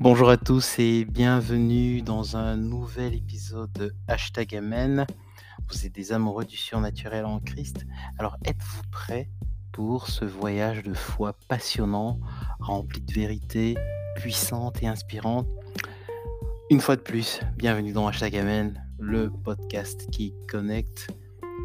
Bonjour à tous et bienvenue dans un nouvel épisode de Hashtag Amen. Vous êtes des amoureux du surnaturel en Christ. Alors êtes-vous prêts pour ce voyage de foi passionnant, rempli de vérités puissantes et inspirantes Une fois de plus, bienvenue dans Hashtag Amen, le podcast qui connecte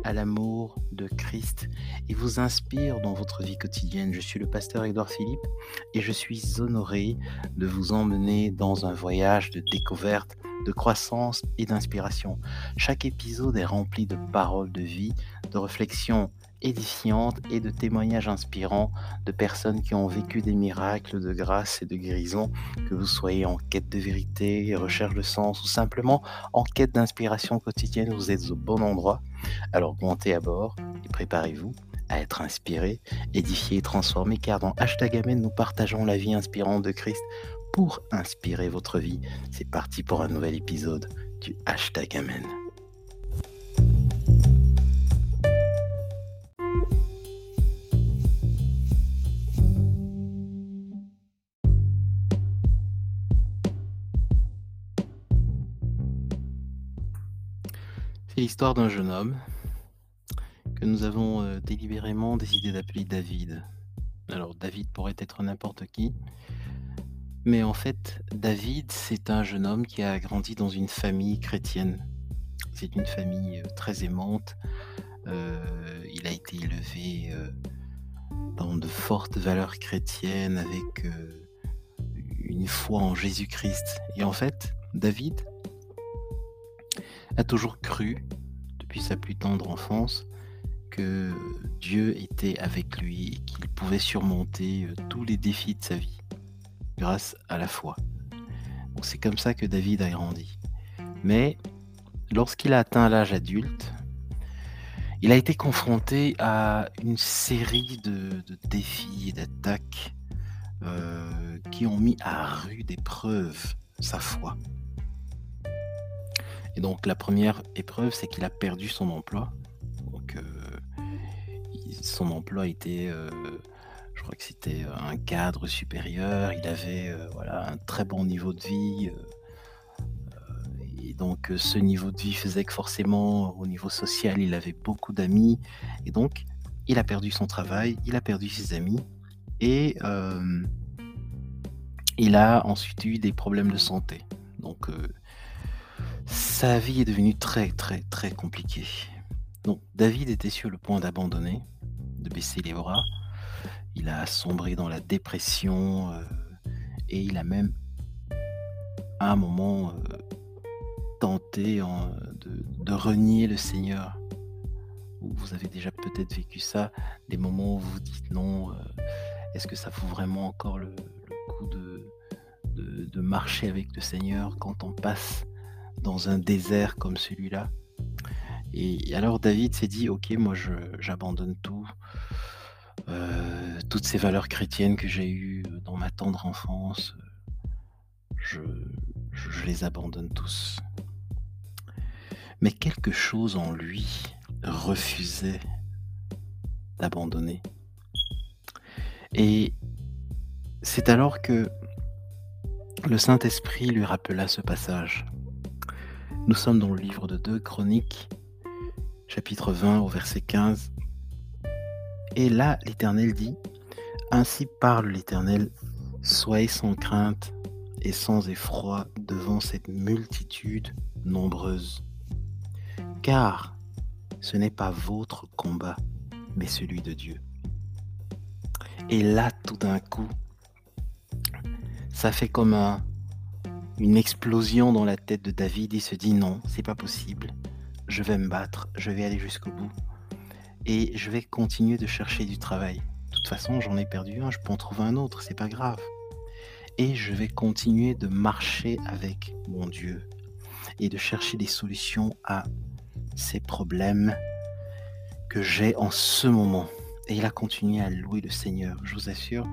à l'amour de Christ et vous inspire dans votre vie quotidienne. Je suis le pasteur Edouard Philippe et je suis honoré de vous emmener dans un voyage de découverte, de croissance et d'inspiration. Chaque épisode est rempli de paroles de vie, de réflexions édifiantes et de témoignages inspirants de personnes qui ont vécu des miracles de grâce et de guérison, que vous soyez en quête de vérité, recherche de sens ou simplement en quête d'inspiration quotidienne, vous êtes au bon endroit. Alors montez à bord et préparez-vous à être inspiré, édifié et transformé, car dans Hashtag Amen, nous partageons la vie inspirante de Christ pour inspirer votre vie. C'est parti pour un nouvel épisode du Hashtag Amen. C'est l'histoire d'un jeune homme que nous avons euh, délibérément décidé d'appeler David. Alors David pourrait être n'importe qui, mais en fait David c'est un jeune homme qui a grandi dans une famille chrétienne. C'est une famille euh, très aimante. Euh, il a été élevé dans de fortes valeurs chrétiennes avec une foi en Jésus-Christ. Et en fait, David, a toujours cru, depuis sa plus tendre enfance, que Dieu était avec lui et qu'il pouvait surmonter euh, tous les défis de sa vie grâce à la foi. C'est comme ça que David a grandi. Mais lorsqu'il a atteint l'âge adulte, il a été confronté à une série de, défis et d'attaques euh, qui ont mis à rude épreuve sa foi. Et donc la première épreuve, c'est qu'il a perdu son emploi. Donc euh, son emploi était, euh, je crois que c'était un cadre supérieur. Il avait euh, voilà un très bon niveau de vie. et donc ce niveau de vie faisait que forcément au niveau social, il avait beaucoup d'amis. Et donc il a perdu son travail, il a perdu ses amis. Et il a ensuite eu des problèmes de santé. Donc sa vie est devenue très très très compliquée. Donc David était sur le point d'abandonner, de baisser les bras. Il a sombré dans la dépression euh, et il a même à un moment euh, tenté de, renier le Seigneur. Vous avez déjà peut-être vécu ça, des moments où vous dites non, euh, est-ce que ça vaut vraiment encore le, coup de, de marcher avec le Seigneur quand on passe dans un désert comme celui-là? Et alors David s'est dit, ok, moi j'abandonne tout, euh, toutes ces valeurs chrétiennes que j'ai eues dans ma tendre enfance, je, les abandonne tous. Mais quelque chose en lui refusait d'abandonner. Et c'est alors que le Saint-Esprit lui rappela ce passage. Nous sommes dans le livre de 2 Chroniques, chapitre 20 au verset 15. Et là, l'Éternel dit, Ainsi parle l'Éternel, soyez sans crainte et sans effroi devant cette multitude nombreuse. Car ce n'est pas votre combat, mais celui de Dieu. Et là, tout d'un coup, ça fait comme un, une explosion dans la tête de David. Il se dit non, c'est pas possible. Je vais me battre, je vais aller jusqu'au bout. Et je vais continuer de chercher du travail. De toute façon, j'en ai perdu un, je peux en trouver un autre, c'est pas grave. Et je vais continuer de marcher avec mon Dieu et de chercher des solutions à ces problèmes que j'ai en ce moment. Et il a continué à louer le Seigneur. Je vous assure,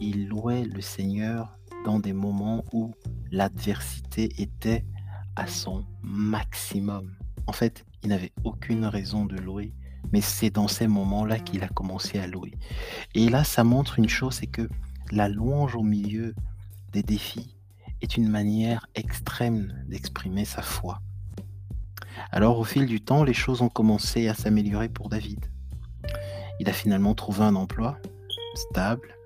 il louait le Seigneur dans des moments où l'adversité était à son maximum. En fait, il n'avait aucune raison de louer, mais c'est dans ces moments-là qu'il a commencé à louer. Et là, ça montre une chose, c'est que la louange au milieu des défis est une manière extrême d'exprimer sa foi. Alors au fil du temps, les choses ont commencé à s'améliorer pour David. Il a finalement trouvé un emploi stable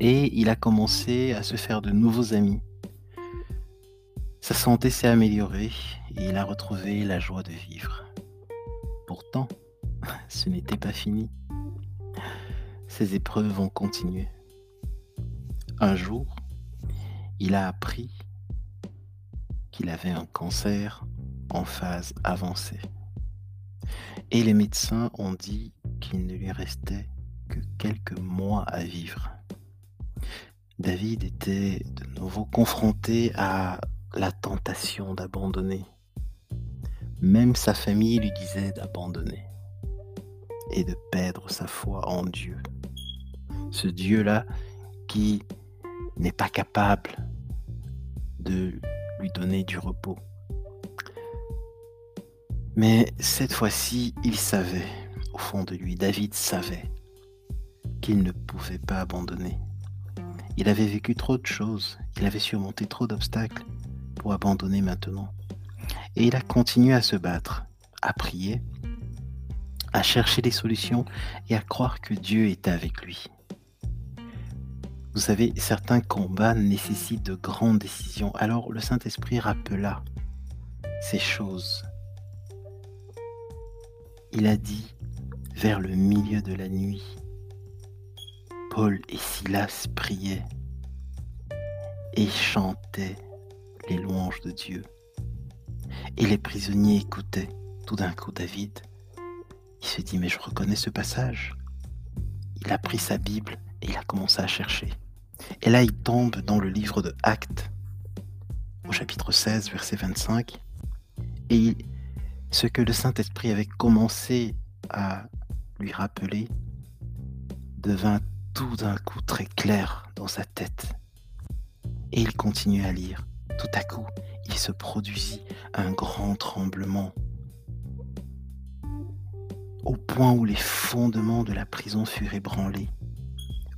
et il a commencé à se faire de nouveaux amis. Sa santé s'est améliorée et il a retrouvé la joie de vivre. Pourtant, ce n'était pas fini. Ces épreuves ont continué. Un jour, il a appris qu'il avait un cancer en phase avancée. Et les médecins ont dit qu'il ne lui restait que quelques mois à vivre. David était de nouveau confronté à la tentation d'abandonner. Même sa famille lui disait d'abandonner et de perdre sa foi en Dieu. Ce Dieu-là qui n'est pas capable de lui donner du repos. Mais cette fois-ci, il savait, au fond de lui, David savait qu'il ne pouvait pas abandonner. Il avait vécu trop de choses, il avait surmonté trop d'obstacles pour abandonner maintenant. Et il a continué à se battre, à prier, à chercher des solutions et à croire que Dieu était avec lui. Vous savez, certains combats nécessitent de grandes décisions. Alors le Saint-Esprit rappela ces choses il a dit, vers le milieu de la nuit, Paul et Silas priaient et chantaient les louanges de Dieu. Et les prisonniers écoutaient. Tout d'un coup, David, il se dit, mais je reconnais ce passage. Il a pris sa Bible et il a commencé à chercher. Et là, il tombe dans le livre de Actes, au chapitre 16, verset 25, et ce que le Saint-Esprit avait commencé à lui rappeler devint tout d'un coup très clair dans sa tête. Et il continuait à lire. Tout à coup, il se produisit un grand tremblement, au point où les fondements de la prison furent ébranlés.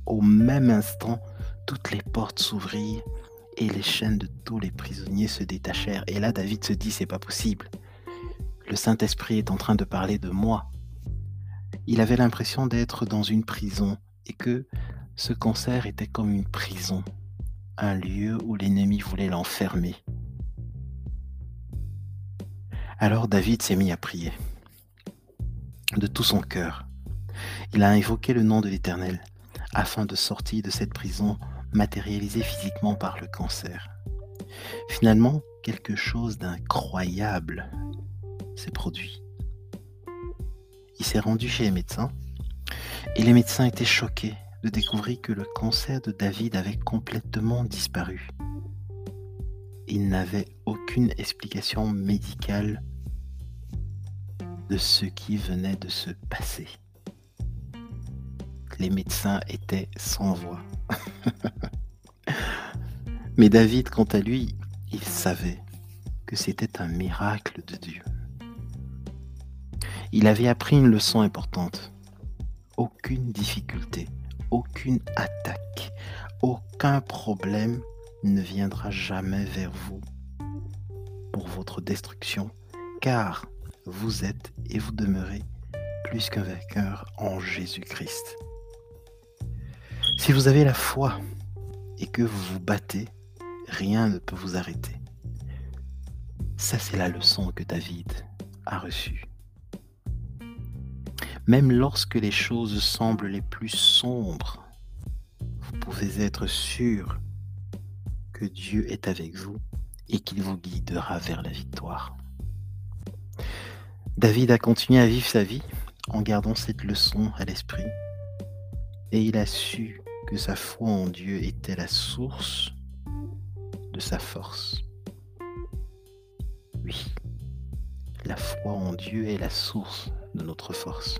Au même instant, toutes les portes s'ouvrirent et les chaînes de tous les prisonniers se détachèrent. Et là, David se dit, c'est pas possible le Saint-Esprit est en train de parler de moi. Il avait l'impression d'être dans une prison et que ce concert était comme une prison, un lieu où l'ennemi voulait l'enfermer. Alors David s'est mis à prier de tout son cœur. Il a invoqué le nom de l'Éternel afin de sortir de cette prison matérialisée physiquement par le cancer. Finalement, quelque chose d'incroyable s'est produit. Il s'est rendu chez les médecins et les médecins étaient choqués de découvrir que le cancer de David avait complètement disparu. Il n'avait aucune explication médicale de ce qui venait de se passer. Les médecins étaient sans voix. Mais David, quant à lui, il savait que c'était un miracle de Dieu il avait appris une leçon importante. Aucune difficulté, aucune attaque, aucun problème ne viendra jamais vers vous pour votre destruction, car vous êtes et vous demeurez plus qu'un vainqueur en Jésus-Christ. Si vous avez la foi et que vous vous battez, rien ne peut vous arrêter. Ça, c'est la leçon que David a reçue. Même lorsque les choses semblent les plus sombres, vous pouvez être sûr que Dieu est avec vous et qu'il vous guidera vers la victoire. David a continué à vivre sa vie en gardant cette leçon à l'esprit et il a su que sa foi en Dieu était la source de sa force. Oui, la foi en Dieu est la source de notre force.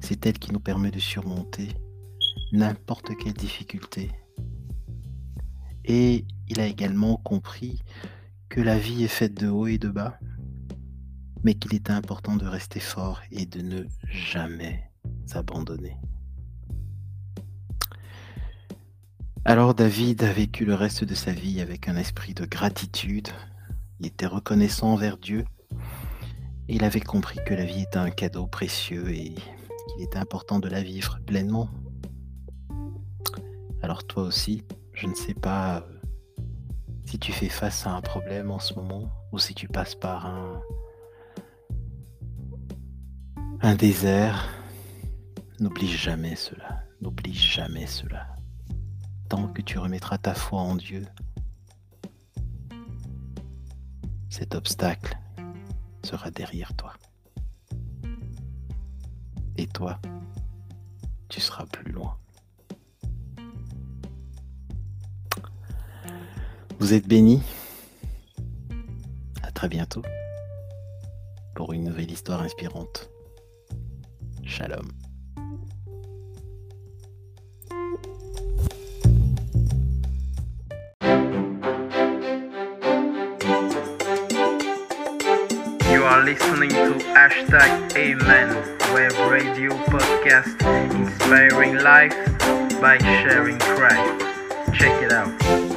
C'est elle qui nous permet de surmonter n'importe quelle difficulté. Et il a également compris que la vie est faite de haut et de bas, mais qu'il est important de rester fort et de ne jamais abandonner. Alors David a vécu le reste de sa vie avec un esprit de gratitude. Il était reconnaissant envers Dieu. Il avait compris que la vie était un cadeau précieux et qu'il était important de la vivre pleinement. Alors toi aussi, je ne sais pas euh, si tu fais face à un problème en ce moment ou si tu passes par un, un désert, n'oublie jamais cela. N'oublie jamais cela. Tant que tu remettras ta foi en Dieu, cet obstacle sera derrière toi. Et toi, tu seras plus loin. Vous êtes bénis. À très bientôt pour une nouvelle histoire inspirante. Shalom. You are listening to hashtag Amen Web Radio Podcast, inspiring life by sharing Christ. Check it out.